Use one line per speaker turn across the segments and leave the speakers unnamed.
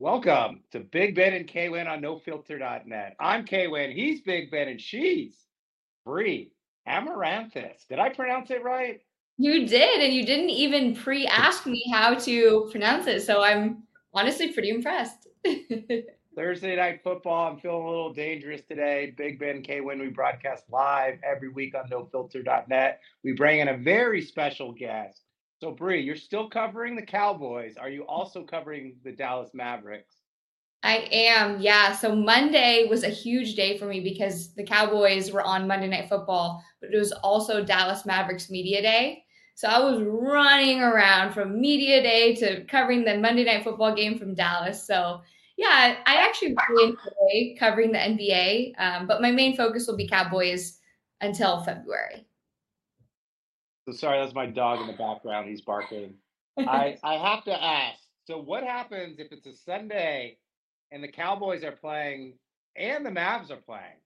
Welcome to Big Ben and Kwin on NoFilter.net. I'm Kwin, he's Big Ben, and she's Bree Amaranthus. Did I pronounce it right?
You did, and you didn't even pre-ask me how to pronounce it, so I'm honestly pretty impressed.
Thursday night football. I'm feeling a little dangerous today. Big Ben Kwin. We broadcast live every week on NoFilter.net. We bring in a very special guest. So, Bree, you're still covering the Cowboys. Are you also covering the Dallas Mavericks?
I am, yeah. So Monday was a huge day for me because the Cowboys were on Monday Night Football, but it was also Dallas Mavericks Media Day. So I was running around from Media Day to covering the Monday Night Football game from Dallas. So yeah, I actually really enjoy covering the NBA, um, but my main focus will be Cowboys until February.
So sorry, that's my dog in the background. He's barking. I I have to ask. So what happens if it's a Sunday and the Cowboys are playing and the Mavs are playing?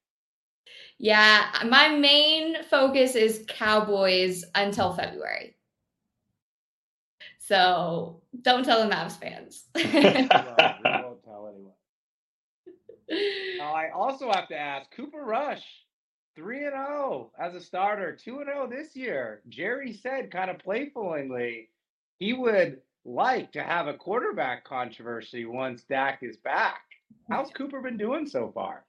Yeah, my main focus is Cowboys until February. So don't tell the Mavs fans. well, we won't tell
anyone. Now, I also have to ask Cooper Rush 3 and 0 as a starter, 2 and 0 this year. Jerry said kind of playfully he would like to have a quarterback controversy once Dak is back. How's Cooper been doing so far?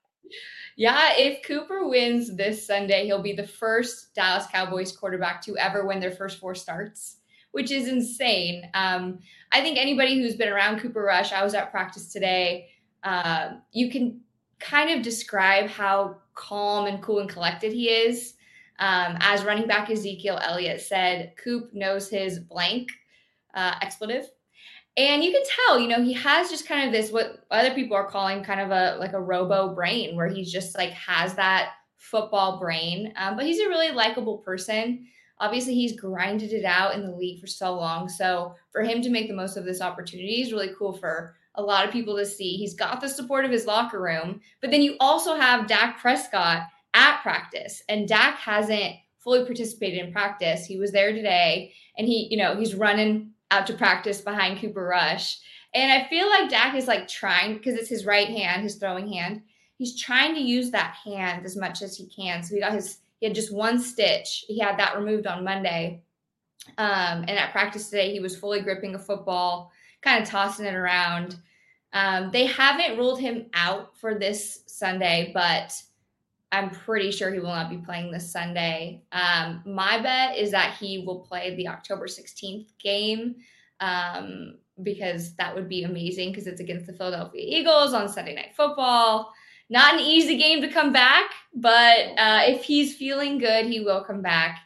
Yeah, if Cooper wins this Sunday, he'll be the first Dallas Cowboys quarterback to ever win their first four starts, which is insane. Um, I think anybody who's been around Cooper Rush, I was at practice today, uh, you can kind of describe how calm and cool and collected he is. Um, as running back Ezekiel Elliott said, Coop knows his blank uh, expletive. And you can tell, you know, he has just kind of this what other people are calling kind of a like a robo brain, where he's just like has that football brain. Um, but he's a really likable person. Obviously, he's grinded it out in the league for so long. So for him to make the most of this opportunity is really cool for a lot of people to see. He's got the support of his locker room, but then you also have Dak Prescott at practice, and Dak hasn't fully participated in practice. He was there today, and he, you know, he's running out to practice behind Cooper Rush. And I feel like Dak is like trying because it's his right hand, his throwing hand. He's trying to use that hand as much as he can. So he got his he had just one stitch. He had that removed on Monday. Um, and at practice today, he was fully gripping a football, kind of tossing it around. Um, they haven't ruled him out for this Sunday, but I'm pretty sure he will not be playing this Sunday. Um, my bet is that he will play the October 16th game um, because that would be amazing because it's against the Philadelphia Eagles on Sunday Night Football. Not an easy game to come back, but uh, if he's feeling good, he will come back.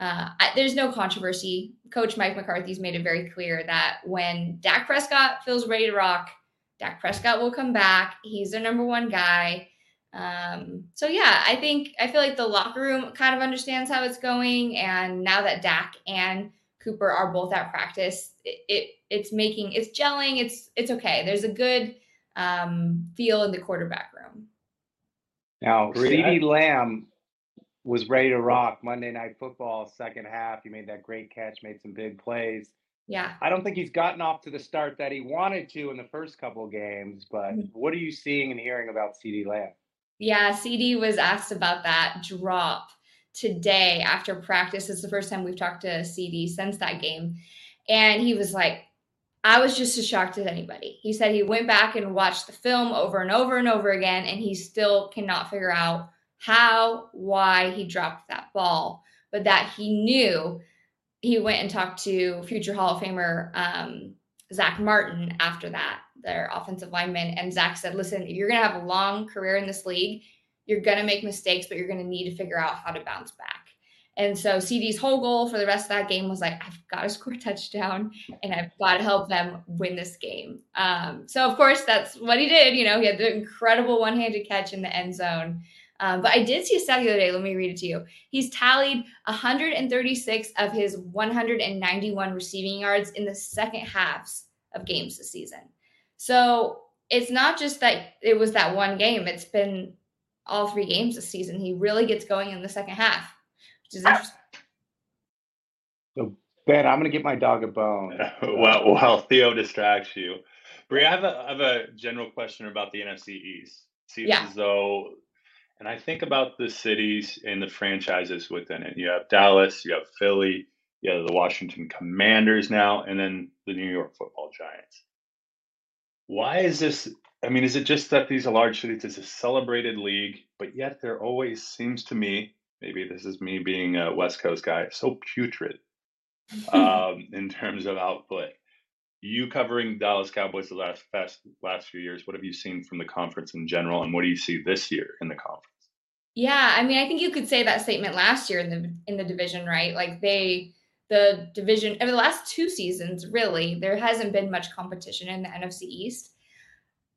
Uh, I, there's no controversy. Coach Mike McCarthy's made it very clear that when Dak Prescott feels ready to rock, Dak Prescott will come back. He's their number one guy. Um, so yeah, I think I feel like the locker room kind of understands how it's going, and now that Dak and Cooper are both at practice, it, it it's making it's gelling. It's it's okay. There's a good um, feel in the quarterback room.
Now, CeeDee Lamb was ready to rock Monday Night Football second half. He made that great catch, made some big plays.
Yeah.
I don't think he's gotten off to the start that he wanted to in the first couple of games, but mm-hmm. what are you seeing and hearing about CeeDee Lamb?
Yeah, CeeDee was asked about that drop today after practice. It's the first time we've talked to CeeDee since that game. And he was like, I was just as shocked as anybody. He said he went back and watched the film over and over and over again, and he still cannot figure out how, why he dropped that ball, but that he knew. He went and talked to future Hall of Famer um, Zack Martin after that their offensive lineman. And Zack said, listen, you're going to have a long career in this league, you're going to make mistakes, but you're going to need to figure out how to bounce back. And so CeeDee's whole goal for the rest of that game was like, I've got to score a touchdown and I've got to help them win this game. Um, so, of course, that's what he did. You know, he had the incredible one handed catch in the end zone. Um, but I did see a stat the other day. Let me read it to you. He's tallied 136 of his 191 receiving yards in the second halves of games this season. So it's not just that it was that one game, it's been all three games this season. He really gets going in the second half, which is interesting.
So, Ben, I'm going to get my dog a bone.
well, while Theo distracts you, Brie, I have a I have a general question about the NFC East. Seems
Yeah.
as though, and I think about the cities and the franchises within it. You have Dallas, you have Philly, you have the Washington Commanders now, and then the New York Football Giants. Why is this? I mean, is it just that these are large cities? It's a celebrated league, but yet there always seems to me, maybe this is me being a West Coast guy, so putrid um, in terms of output. You covering Dallas Cowboys the last past, last few years. What have you seen from the conference in general, and what do you see this year in the conference?
Yeah, I mean, I think you could say that statement last year in the in the division, right? Like they the division over the last two seasons, really, there hasn't been much competition in the NFC East.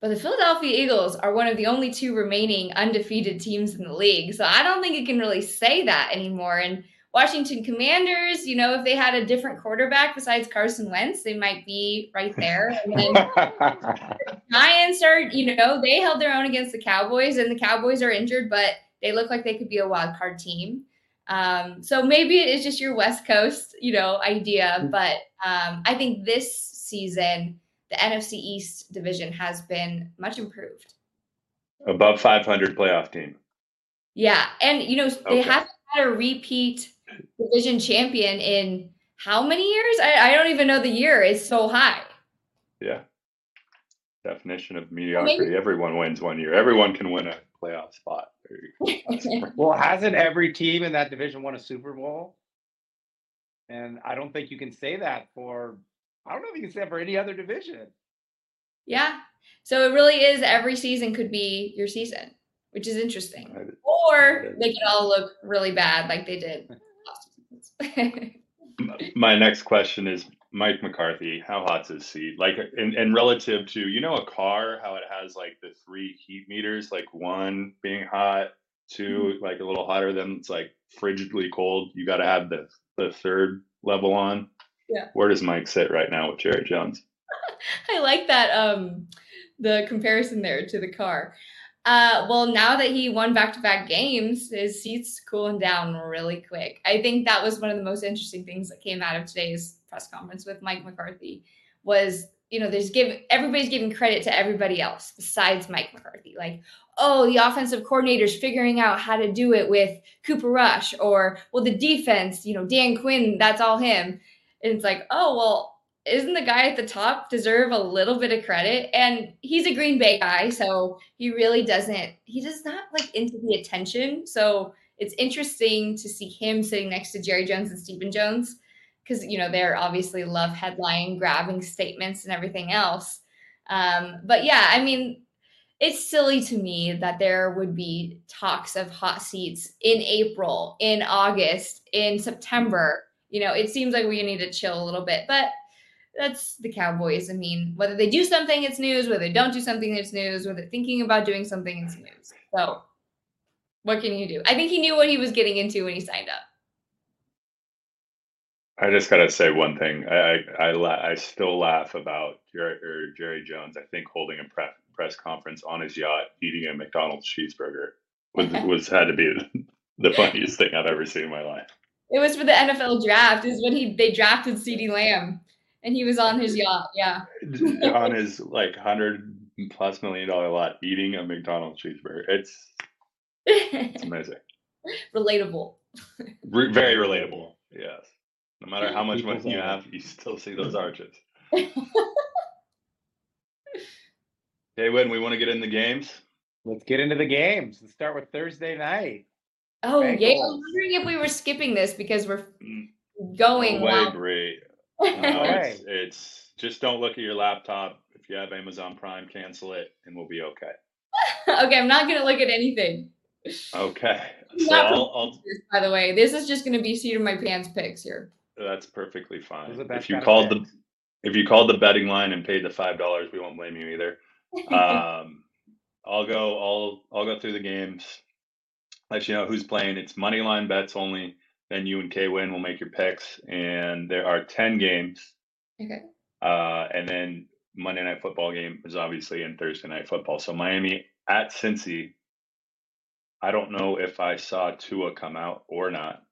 But the Philadelphia Eagles are one of the only two remaining undefeated teams in the league. So I don't think you can really say that anymore. And Washington Commanders, you know, if they had a different quarterback besides Carson Wentz, they might be right there. And then Giants are, you know, they held their own against the Cowboys, and the Cowboys are injured, but they look like they could be a wild card team. Um, so maybe it is just your West Coast, you know, idea. But um, I think this season, the NFC East division has been much improved.
Above 500 playoff team.
Yeah, and you know they
Okay.
haven't had a repeat division champion in how many years? I, I don't even know the year. It's so high.
Yeah. Definition of mediocrity. Everyone wins one year. Everyone can win a playoff spot. There you go.
well, hasn't every team in that division won a Super Bowl? And I don't think you can say that for. I don't know if you can say that for any other division.
Yeah. So it really is every season could be your season, which is interesting. Or they could all look really bad like they did
My next question is Mike McCarthy. How hot's his seat? Like, and, and relative to, you know, a car, how it has like the three heat meters, like one being hot, 2 like a little hotter than it's like frigidly cold. You got to have the, the third level on.
Yeah.
Where does Mike sit right now with Jerry Jones?
I like that um the comparison there to the car. Uh well now that he won back-to-back games, his seat's cooling down really quick. I think that was one of the most interesting things that came out of today's press conference with Mike McCarthy was you know, there's give everybody's giving credit to everybody else besides Mike McCarthy. Like, oh, the offensive coordinator's figuring out how to do it with Cooper Rush, or well, the defense, you know, Dan Quinn, that's all him. And it's like, oh well, isn't the guy at the top deserve a little bit of credit? And he's a Green Bay guy, so he really doesn't. He does not like into the attention. So it's interesting to see him sitting next to Jerry Jones and Stephen Jones because you know they're obviously love headline grabbing statements and everything else. Um, but yeah, I mean, it's silly to me that there would be talks of hot seats in April, in August, in September. You know, it seems like we need to chill a little bit, but that's the Cowboys. I mean, whether they do something, it's news. Whether they don't do something, it's news. Whether they're thinking about doing something, it's news. So, what can you do? I think he knew what he was getting into when he signed up.
I just gotta say one thing. I I, I, la- I still laugh about Jerry, or Jerry Jones. I think holding a pre- press conference on his yacht, eating a McDonald's cheeseburger was was had to be the funniest thing I've ever seen in my life.
It was for the NFL draft. Is when he they drafted CeeDee Lamb, and he was on his yacht. Yeah.
on his like hundred plus million dollar lot, eating a McDonald's cheeseburger. It's it's amazing.
Relatable.
Re- very relatable. Yes. No matter how much money you have, you still see those arches. Hey, when we want to get in the games.
Let's get into the games. Let's start with Thursday night.
Oh yeah, I
Bengals.
was wondering if we were skipping this because we're
Mm,
going
No way,
while-
Bree. No,
way.
it's, it's just don't look at your laptop. If you have Amazon Prime, cancel it, and we'll be okay.
okay, I'm not gonna look at anything.
Okay. So I'll, I'll
By the way, this is just gonna be seat of my pants picks here.
that's perfectly fine.
Those are the best
If you called the if you called the betting line and paid the five dollars, we won't blame you either. Um, I'll go. I'll I'll go through the games. Let you know who's playing. It's money line bets only. Then you and K Win will make your picks, and there are ten games.
okay.
Uh, and then Monday Night Football game is obviously in Thursday Night Football. So Miami at Cincy. I don't know if I saw Tua come out or not.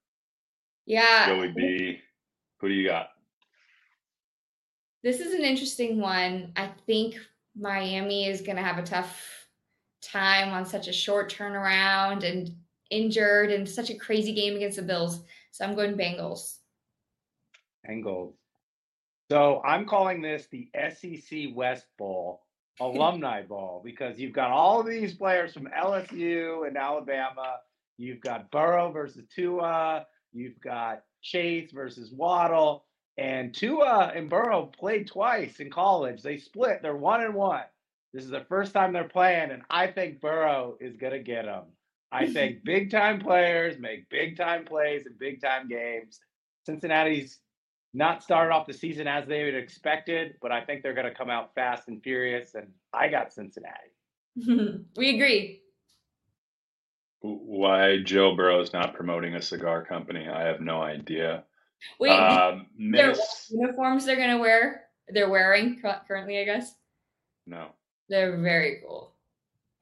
Yeah.
Joey B, who do you got?
This is an interesting one. I think Miami is going to have a tough time on such a short turnaround and injured and such a crazy game against the Bills. So I'm going Bengals.
Bengals. So I'm calling this the SEC West Bowl, Alumni Bowl, because you've got all these players from LSU and Alabama. You've got Burrow versus Tua. You've got Chase versus Waddle. And Tua and Burrow played twice in college. They split. They're one and one. This is the first time they're playing, and I think Burrow is going to get them. I think big time players make big time plays in big time games. Cincinnati's not started off the season as they had expected, but I think they're going to come out fast and furious. And I got Cincinnati.
we agree.
Why Joe Burrow is not promoting a cigar company, I have no idea.
Wait, um, Miss... uniforms they're going to wear? They're wearing currently, I guess.
No.
They're very cool.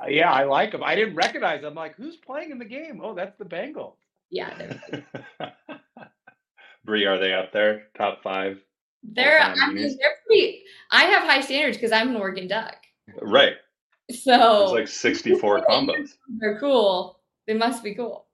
Yeah, I like them. I didn't recognize them. I'm like, who's playing in the game? Oh, that's the Bengals.
Yeah.
Brie, are they up there? Top five?
They're, I mean, they're pretty. I have high standards because I'm an Oregon Duck.
Right.
So
it's like 64 combos.
They're cool. They must be cool.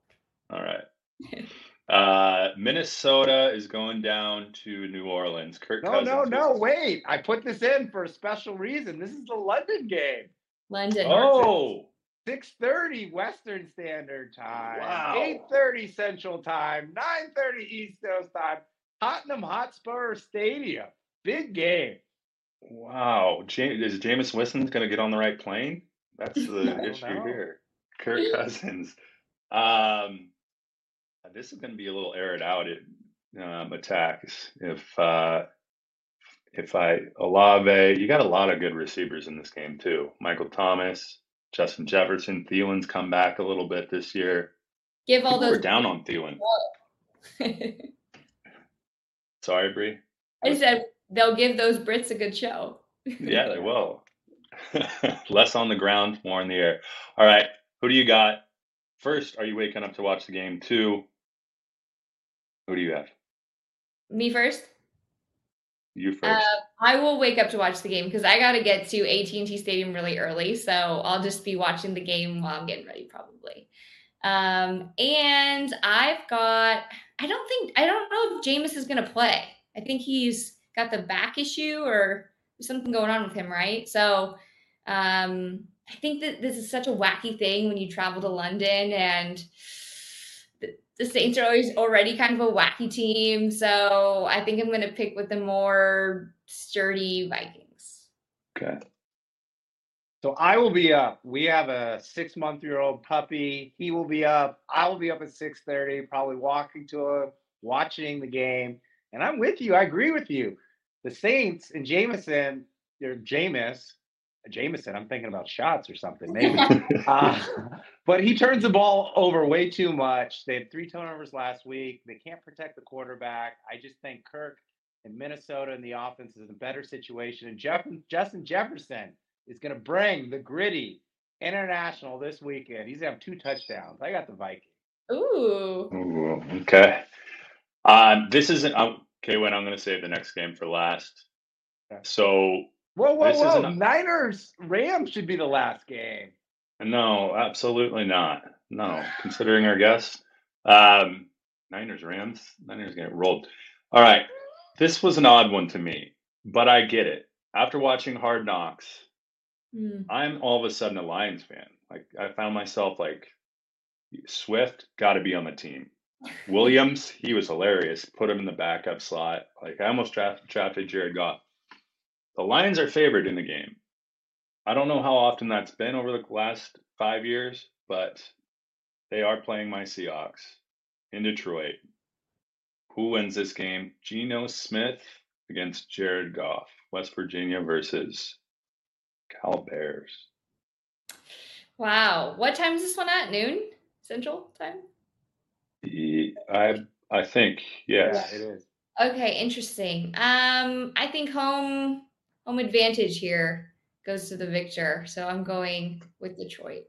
All right. Uh, Minnesota is going down to New Orleans. Kirk
no,
Cousins.
no, no. Wait, I put this in for a special reason. This is the London game.
London.
Oh.
6:30 Western Standard Time.
Wow.
8:30 Central Time. 9:30 East Coast Time. Tottenham Hotspur Stadium. Big game.
Wow. James, is Jameis Winston going to get on the right plane? That's the issue know. here. Kirk Cousins. Um, this is going to be a little aired out um, attacks. If uh, if I Olave, you got a lot of good receivers in this game too. Michael Thomas, Justin Jefferson, Thielen's come back a little bit this year.
Give all People
those. We're down on Thielen. Sorry, Brie.
I said they'll give those Brits a good show.
yeah, they will. Less on the ground, more in the air. All right, who do you got? First, are you waking up to watch the game? Two, who do you have?
Me first.
You first.
Uh, I will wake up to watch the game because I got to get to AT and T Stadium really early, so I'll just be watching the game while I'm getting ready, probably. Um, and I've got. I don't think I don't know if Jameis is going to play. I think he's got the back issue or something going on with him, right? So, um, I think that this is such a wacky thing when you travel to London and the Saints are always already kind of a wacky team. So I think I'm going to pick with the more sturdy Vikings.
Okay.
So I will be up. We have a six month year old puppy. He will be up. I will be up at six thirty, probably walking to him, watching the game. And I'm with you. I agree with you. The Saints and Jameson, or Jameis, Jameson. I'm thinking about shots or something, maybe. uh, but he turns the ball over way too much. They had three turnovers last week. They can't protect the quarterback. I just think Kirk and Minnesota and the offense is in a better situation. And Jeff, Justin Jefferson is going to bring the gritty international this weekend. He's going to have two touchdowns. I got the Vikings.
Ooh.
Ooh okay. Um, this isn't okay. When I'm going to save the next game for last. So
Whoa, whoa, this whoa! Niners Rams should be the last game.
No, absolutely not. No, considering our guests, um, Niners Rams, Niners get rolled. All right, this was an odd one to me, but I get it. After watching Hard Knocks, mm. I'm all of a sudden a Lions fan. Like I found myself like Swift got to be on the team. Williams, he was hilarious. Put him in the backup slot. Like I almost drafted, drafted Jared Goff. The Lions are favored in the game. I don't know how often that's been over the last five years, but they are playing my Seahawks in Detroit. Who wins this game? Geno Smith against Jared Goff, West Virginia versus Cal Bears.
Wow. What time is this one at? Noon Central Time?
I I think yes.
Yeah, it is.
Okay, interesting. Um, I think home home advantage here goes to the victor. So I'm going with Detroit.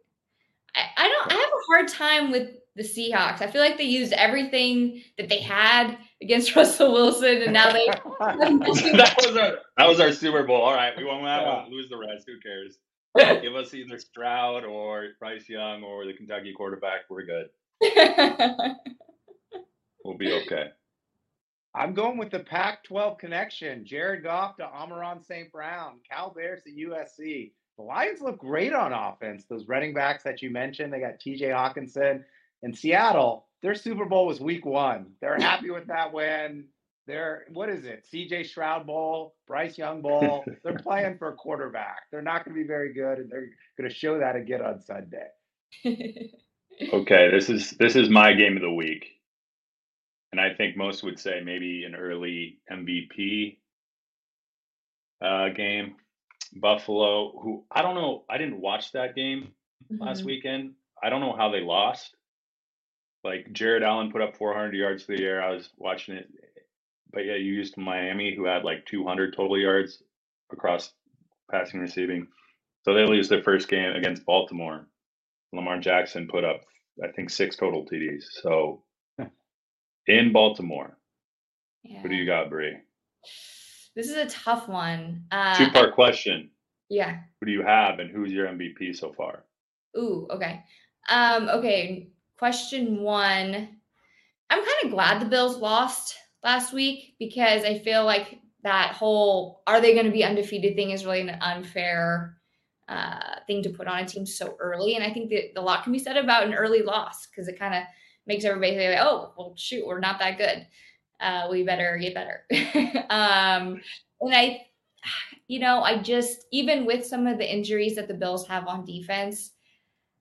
I, I don't I have a hard time with the Seahawks. I feel like they used everything that they had against Russell Wilson, and now they.
that was our that was our Super Bowl. All right, we won't have
Yeah.
to lose the rest. Who cares? Give us either Stroud or Bryce Young or the Kentucky quarterback. We're good. We'll be okay.
I'm going with the Pac-12 connection. Jared Goff to Amon-Ra St. Brown, Cal Bears to USC. The Lions look great on offense. Those running backs that you mentioned, they got T.J. Hockenson in Seattle. Their Super Bowl was Week One. They're happy with that win. They're what is it? C.J. Stroud Bowl, Bryce Young Bowl. They're playing for a quarterback. They're not going to be very good, and they're going to show that again on Sunday.
Okay, this is this is my game of the week, and I think most would say maybe an early MVP uh, game. Buffalo, who I don't know, I didn't watch that game last
Mhm.
weekend. I don't know how they lost. Like Jared Allen put up 400 yards through the air. I was watching it, but yeah, you used Miami, who had like 200 total yards across passing, receiving. So they lose their first game against Baltimore. Lamar Jackson put up, I think, six total TDs. So in Baltimore,
Yeah.
who do you got, Bree?
This is a tough one. Uh,
Two part question:
Yeah.
Who do you have, and who's your MVP so far?
Ooh, okay. Um, okay. Question one. I'm kind of glad the Bills lost last week because I feel like that whole are they going to be undefeated thing is really an unfair uh, thing to put on a team so early. And I think that a lot can be said about an early loss because it kind of makes everybody say, like, oh, well, shoot, we're not that good. Uh, we better get better. um, and I, you know, I just, even with some of the injuries that the Bills have on defense,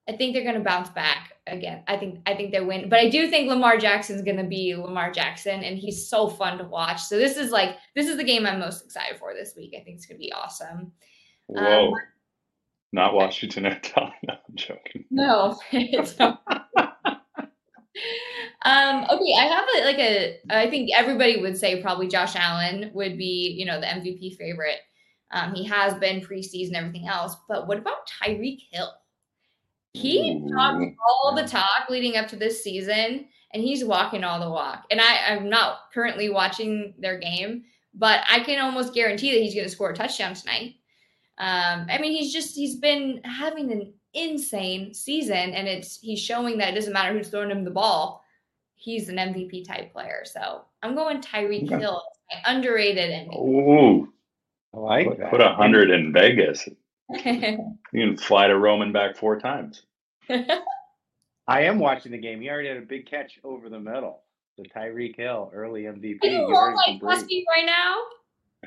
I think they're going to bounce back again. I think I think they win, but I do think Lamar Jackson's going to be Lamar Jackson, and he's so fun to watch. So this is like this is the game I'm most excited for this week. I think it's going to be awesome.
Whoa,
Um,
not Washington and No, I'm joking.
No, it's not. Um, okay, I have a, like a. I think everybody would say probably Josh Allen would be you know the MVP favorite. Um, he has been preseason, everything else. But what about Tyreek Hill? He talked all the talk leading up to this season, and he's walking all the walk. And I, I'm not currently watching their game, but I can almost guarantee that he's going to score a touchdown tonight. Um, I mean, he's just he's been having an insane season, and it's he's showing that it doesn't matter who's throwing him the ball. He's an MVP type player. So I'm going Tyreek
Okay.
Hill, my underrated MVP.
Ooh,
I like
put,
that.
put a hundred in Vegas. You can fly to Rome and back four times.
I am watching the game. He already had a big catch over the middle. The Tyreek Hill early MVP.
Are you
You
all like
from Bree.
Muskie right now?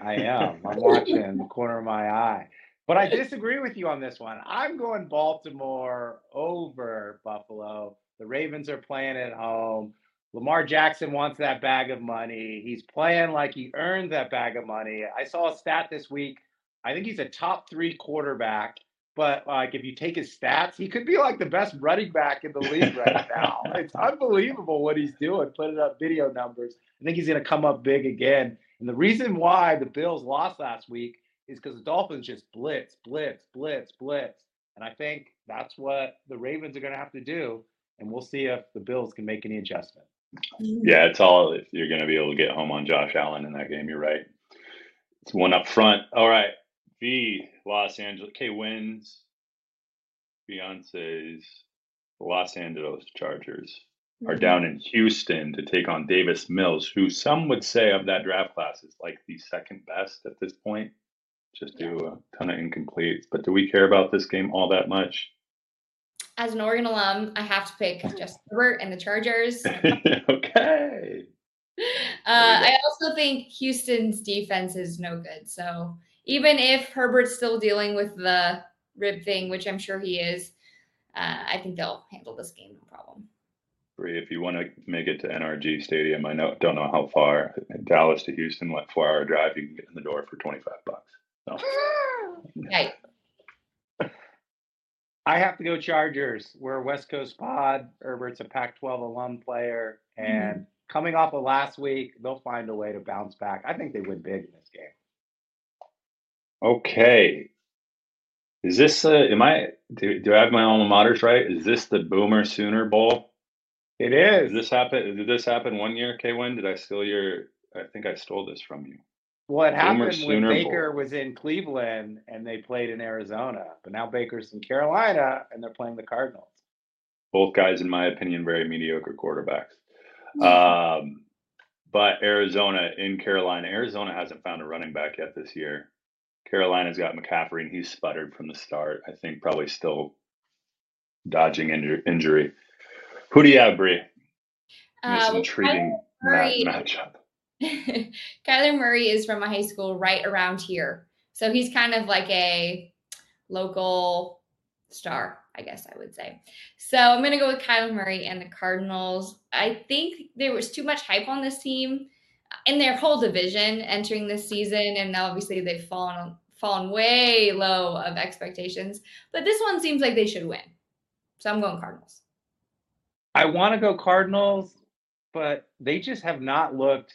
I am. I'm watching the corner of my eye. But I disagree with you on this one. I'm going Baltimore over Buffalo. The Ravens are playing at home. Lamar Jackson wants that bag of money. He's playing like he earned that bag of money. I saw a stat this week. I think he's a top three quarterback. But like if you take his stats, he could be like the best running back in the league right now. It's unbelievable what he's doing, putting up video numbers. I think he's going to come up big again. And the reason why the Bills lost last week is because the Dolphins just blitz, blitz, blitz, blitz. And I think that's what the Ravens are going to have to do. And we'll see if the Bills can make any adjustment.
Yeah, it's all if you're going to be able to get home on Josh Allen in that game. You're right. It's one up front. All right. V Los Angeles K wins. Beyonce's Los Angeles Chargers are
Mm-hmm.
down in Houston to take on Davis Mills, who some would say of that draft class is like the second best at this point. Just do a ton of incompletes. But do we care about this game all that much?
As an Oregon alum, I have to pick Justin Herbert and the Chargers. Uh,
okay.
I also think Houston's defense is no good. So even if Herbert's still dealing with the rib thing, which I'm sure he is, uh, I think they'll handle this game no problem.
Bree, if you want to make it to NRG Stadium, I know don't know how far Dallas to Houston, what four hour drive, you can get in the door for twenty five bucks. So
Right.
I have to go Chargers. We're a West Coast pod. Herbert's a Pac 12 alum player. And coming off of last week, they'll find a way to bounce back. I think they win big in this game.
okay. Is this uh am I do, do I have my alma maters right? Is this the Boomer Sooner Bowl?
It is.
Did this happen? Did this happen one year, K Win? Did I steal your? I think I stole this from you.
What happened when
Sooner
Baker
Bowl.
was in Cleveland and they played in Arizona, but now Baker's in Carolina and they're playing the Cardinals.
Both guys, in my opinion, very mediocre quarterbacks. Um, but Arizona in Carolina, Arizona hasn't found a running back yet this year. Carolina's got McCaffrey, and he's sputtered from the start. I think probably still dodging inju- injury. Who do you have, Bree? In this
Uh, well,
intriguing ma-
Murray-
matchup.
Kyler Murray is from a high school right around here. So he's kind of like a local star, I guess I would say. So I'm going to go with Kyler Murray and the Cardinals. I think there was too much hype on this team in their whole division entering this season. And obviously they've fallen, fallen way low of expectations. But this one seems like they should win. So I'm going Cardinals.
I want to go Cardinals, but they just have not looked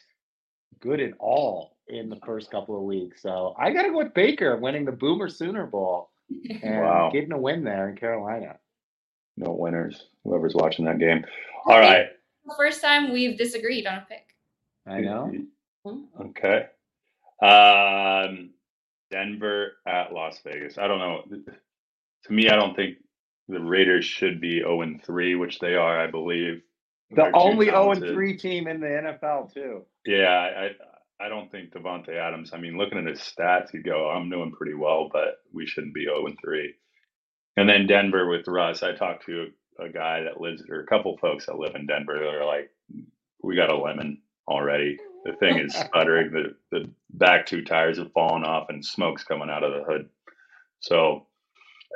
good at all in the first couple of weeks. So I got to go with Baker winning the Boomer Sooner Bowl and
Wow.
getting a win there in Carolina.
No winners. Whoever's watching that game. All right.
The first time we've disagreed on a pick.
I know.
Okay. Um, Denver at Las Vegas. I don't know. To me, I don't think the Raiders should be 0 and 3, which they are, I believe.
The only 0 and 3 team in the NFL, too.
Yeah, I I don't think Davante Adams. I mean, looking at his stats, you go, I'm doing pretty well, but we shouldn't be 0 and 3. And then Denver with Russ. I talked to a guy that lives, or a couple folks that live in Denver. They're like, we got a lemon already. The thing is sputtering. The the back two tires have fallen off, and smoke's coming out of the hood. So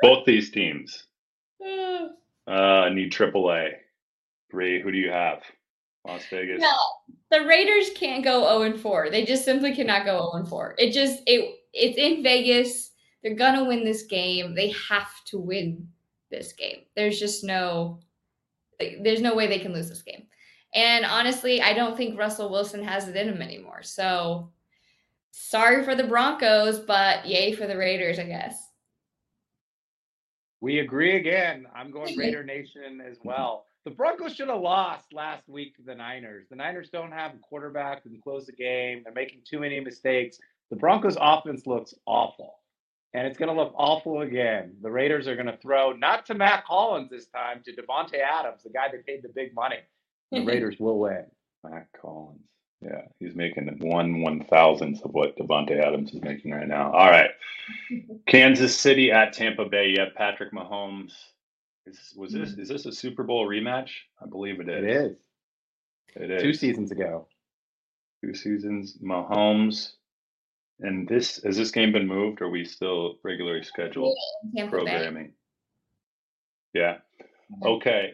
both these teams uh, need AAA. Bree, who do you have? Las Vegas.
No, the Raiders can't go 0 and 4. They just simply cannot go 0 and 4. It just it it's in Vegas. They're gonna win this game. They have to win this game. There's just no there's no way they can lose this game. And honestly, I don't think Russell Wilson has it in him anymore. So sorry for the Broncos, but yay for the Raiders, I guess.
We agree again. I'm going Raider Nation as well. The Broncos should have lost last week to the Niners. The Niners don't have a quarterback who can close the game. They're making too many mistakes. The Broncos offense looks awful. And it's going to look awful again. The Raiders are going to throw not to Mack Hollins this time, to Davante Adams, the guy that paid the big money. The Raiders will win.
Mack Hollins. Yeah, he's making one one thousandth of what Davante Adams is making right now. All right, Kansas City at Tampa Bay. You have Patrick Mahomes. Is, was this hmm. is this a Super Bowl rematch? I believe it is.
It is.
It is
Two seasons ago.
Two seasons. Mahomes. And this has this game been moved? Or are we still regularly scheduled
Tampa Bay.
programming? Yeah. Mm-hmm. Okay.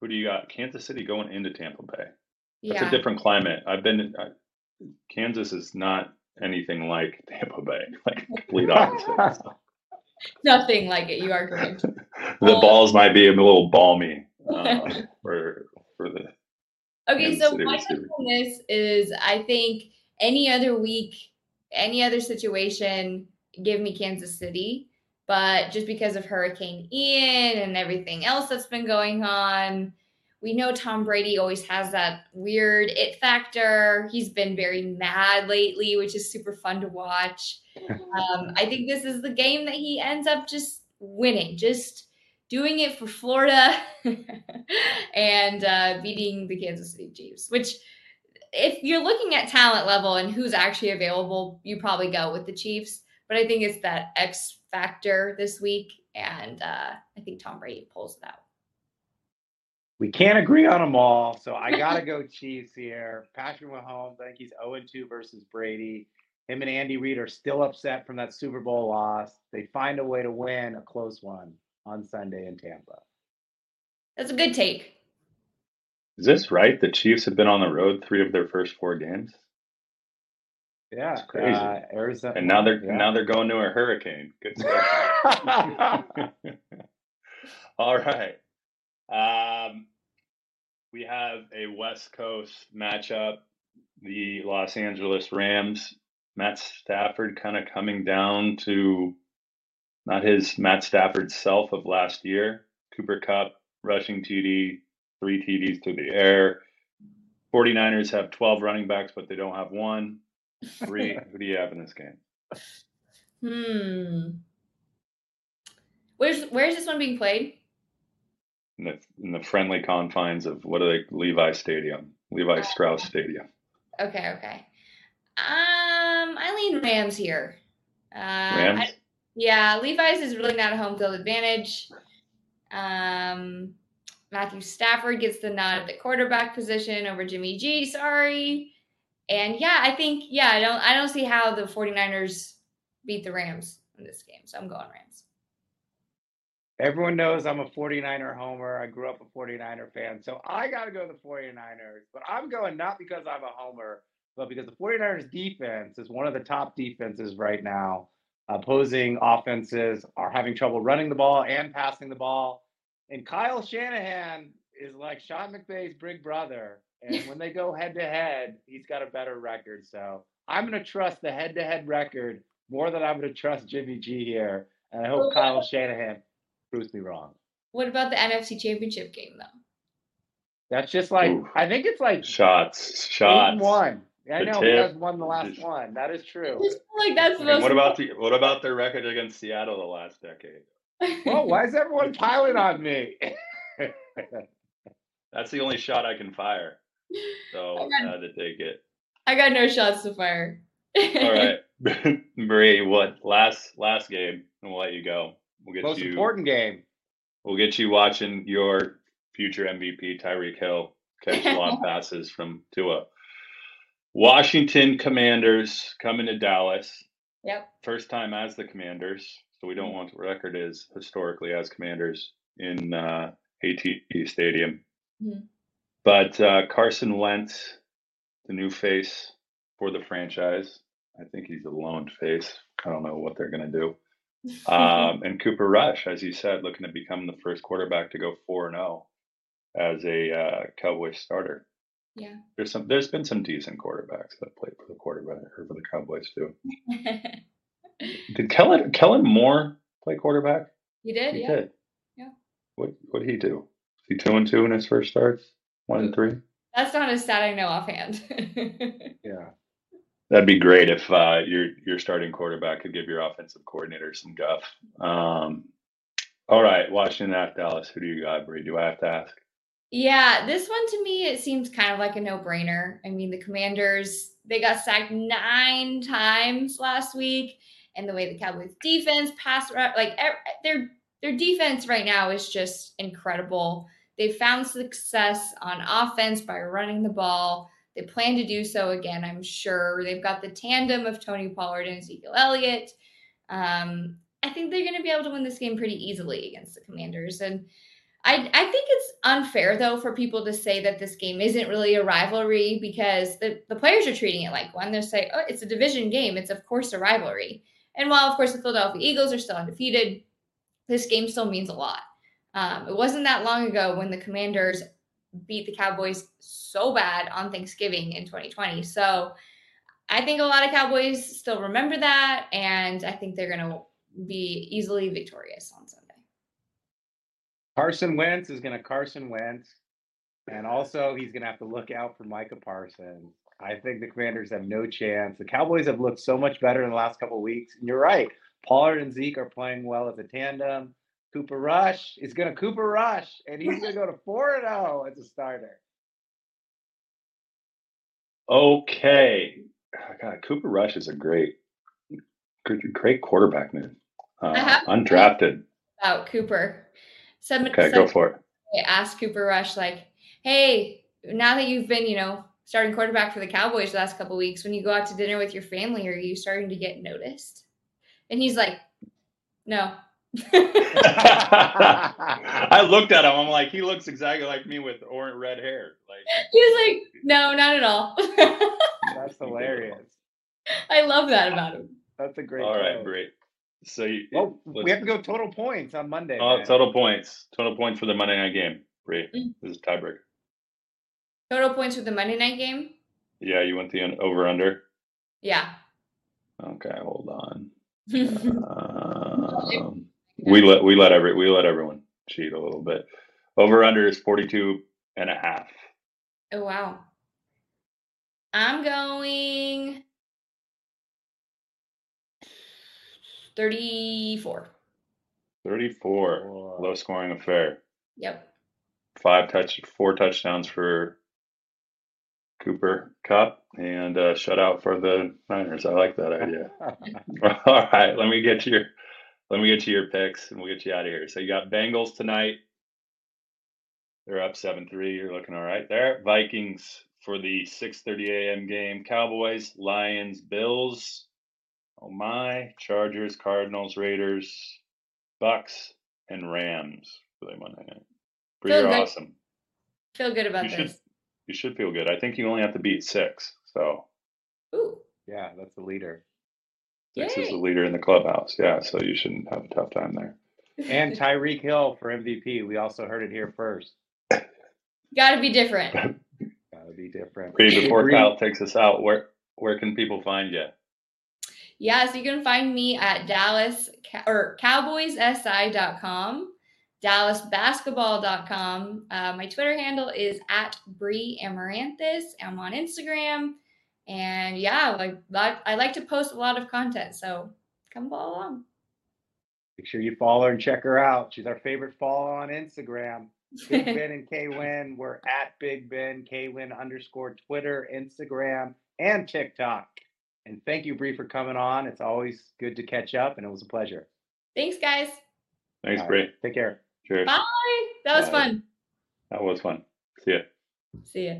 Who do you got? Kansas City going into Tampa Bay. That's
Yeah.
a different climate. I've been. I, Kansas is not anything like Tampa Bay. Like complete opposite.
Nothing like it. You are correct.
the balls might be a little balmy uh, for for the.
Okay, so my take on this is I think any other week, any other situation, give me Kansas City. But just because of Hurricane Ian and everything else that's been going on, we know Tom Brady always has that weird it factor. He's been very mad lately, which is super fun to watch. Um, I think this is the game that he ends up just winning, just doing it for Florida and uh, beating the Kansas City Chiefs. Which, if you're looking at talent level and who's actually available, you probably go with the Chiefs. But I think it's that X factor this week, and uh, I think Tom Brady pulls it out.
We can't agree on them all, so I gotta go Chiefs here. Patrick Mahomes, I think he's 0-2 versus Brady. Him and Andy Reid are still upset from that Super Bowl loss. They find a way to win a close one on Sunday in Tampa.
That's a good take.
Is this right? The Chiefs have been on the road three of their first four games,
Yeah,
That's crazy.
Uh, Arizona,
and now they're
yeah.
now they're going to a hurricane. Good stuff. All right. Um, we have a West Coast matchup. The Los Angeles Rams, Matt Stafford kind of coming down to not his Matt Stafford self of last year. Cooper Kupp rushing TD, three TDs to the air. 49ers have 12 running backs, but they don't have one. Three. Who do you have in this game?
Hmm. Where's where's this one being played?
In the, in the friendly confines of what are they? Levi Stadium, Levi Strauss Stadium.
Okay, okay. Um, I lean Rams here. Uh,
Rams.
I- yeah, Levi's is really not a home field advantage. Um, Matthew Stafford gets the nod at the quarterback position over Jimmy G. Sorry. And yeah, I think yeah, I don't I don't see how the 49ers beat the Rams in this game. So I'm going Rams.
Everyone knows I'm a 49er homer. I grew up a 49er fan. So I got to go the 49ers. But I'm going not because I'm a homer, but because the 49ers defense is one of the top defenses right now. Opposing offenses are having trouble running the ball and passing the ball. And Kyle Shanahan is like Sean McVay's big brother. And when they go head to head, he's got a better record. So I'm going to trust the head to head record more than I'm going to trust Jimmy G here. And I hope Kyle Shanahan proves me wrong.
What about the NFC Championship game though?
That's just like
Ooh.
I think it's like
Shots, shots.
and one. I
The
know he has won the last
Just-
one. That is true.
like that's the most
what about the what about their record against Seattle the last decade?
Well, why is everyone piling on me?
That's the only shot I can fire. So
I
I
got-
had to take it.
I got no shots to fire.
All right, Marie. What last last game? And we'll let you go. We'll get
Most
you.
important game.
We'll get you watching your future MVP Tyreek Hill catch long passes from Tua. Washington Commanders coming to Dallas.
Yep.
First time as the Commanders, so we don't want the record is historically as Commanders in uh, AT&T Stadium.
Mhm.
But uh, Carson Wentz, the new face for the franchise. I think he's a lone face. I don't know what they're going to do. Um, and Cooper Rush, as you said, looking to become the first quarterback to go four and zero as a uh, Cowboys starter.
Yeah.
There's some. There's been some decent quarterbacks that played for the quarterback or for the Cowboys too. Did Kellen Kellen Moore play quarterback?
you did,
He
yeah.
did.
Yeah.
What What did he do? Is he two and two in his first starts? One and three.
That's not a stat I know offhand.
Yeah.
That'd be great if uh, your your starting quarterback could give your offensive coordinator some guff. Um, all right, Washington at Dallas. Who do you got, Bree? Do I have to ask?
Yeah, this one to me it seems kind of like a no-brainer. I mean, the Commanders they got sacked nine times last week, and the way the Cowboys defense pass like their their defense right now is just incredible. They found success on offense by running the ball. They plan to do so again, I'm sure. They've got the tandem of Tony Pollard and Ezekiel Elliott. Um, I think they're going to be able to win this game pretty easily against the Commanders. And I, I think it's unfair, though, for people to say that this game isn't really a rivalry because the, the players are treating it like one. They're saying, oh, it's a division game. It's, of course, a rivalry. And while, of course, the Philadelphia Eagles are still undefeated, this game still means a lot. Um, it wasn't that long ago when the Commanders beat the Cowboys so bad on Thanksgiving in 2020. So I think a lot of Cowboys still remember that, and I think they're going to be easily victorious on Sunday.
Carson Wentz is going to Carson Wentz. And also, he's going to have to look out for Micah Parsons. I think the Commanders have no chance. The Cowboys have looked so much better in the last couple of weeks. And you're right. Pollard and Zeke are playing well as a tandem. Cooper Rush is going to Cooper Rush, and he's going to go to 4 0 as a starter.
Okay, God, Cooper Rush is a great, great, great quarterback move. Uh,
I have-
undrafted.
About Cooper. Some,
Okay,
some-
go for it.
I asked Cooper Rush, like, hey, now that you've been, you know, starting quarterback for the Cowboys the last couple weeks, when you go out to dinner with your family, are you starting to get noticed? And he's like, no.
I looked at him. I'm like, he looks exactly like me with orange red hair. Like,
he was like, no, not at all.
That's hilarious.
I love that about him.
That's a great
all right, great. So you,
Well, we have to go total points on Monday.
oh,
man.
total points. Total points for the Monday night game. Bree,
Mm.
this is tiebreaker.
Total points for the Monday night game?
Yeah, you went the over under.
Yeah.
Okay, hold on. Um, we let we let every we let everyone cheat a little bit. Over under is 42 and a half.
Oh wow. I'm going 34.
34.
Whoa.
Low scoring affair.
Yep.
Five touch, four touchdowns for Cooper Kupp and a shutout for the Niners. I like that idea. All right, let me get to your let me get to your picks and we'll get you out of here. So you got Bengals tonight. They're up 7-3. You're looking all right there. Vikings for the 6:30 a.m. game. Cowboys, Lions, Bills. Oh my, Chargers, Cardinals, Raiders, Bucks, and Rams for the Monday night. Bri,
Feel
you're
good.
awesome.
Feel good about
You should
this.
you should feel good. I think you only have to beat six. So
Ooh.
yeah, that's the leader.
six is the leader in the clubhouse. Yeah, so you shouldn't have a tough time there.
And Tyreek Hill for MVP. We also heard it here first.
Gotta be different.
Got to be different. Bri,
before Kyle takes us out, where where can people find you?
Yeah, so you can find me at Dallas or cowboyssi.com, dallasbasketball.com. Uh, my Twitter handle is at Bri Amaranthus. I'm on Instagram. And yeah, like I I like to post a lot of content, so come follow along.
Make sure you follow her and check her out. She's our favorite follow on Instagram. Big Ben and K Win. We're at Big Ben K Win underscore Twitter, Instagram, and TikTok. And thank you, Bri, for coming on. It's always good to catch up, and it was a pleasure.
Thanks, guys.
Thanks,
All
Bri.
right, Take care.
Cheers.
Bye. That was
Bye.
fun.
That was fun. See ya.
See ya.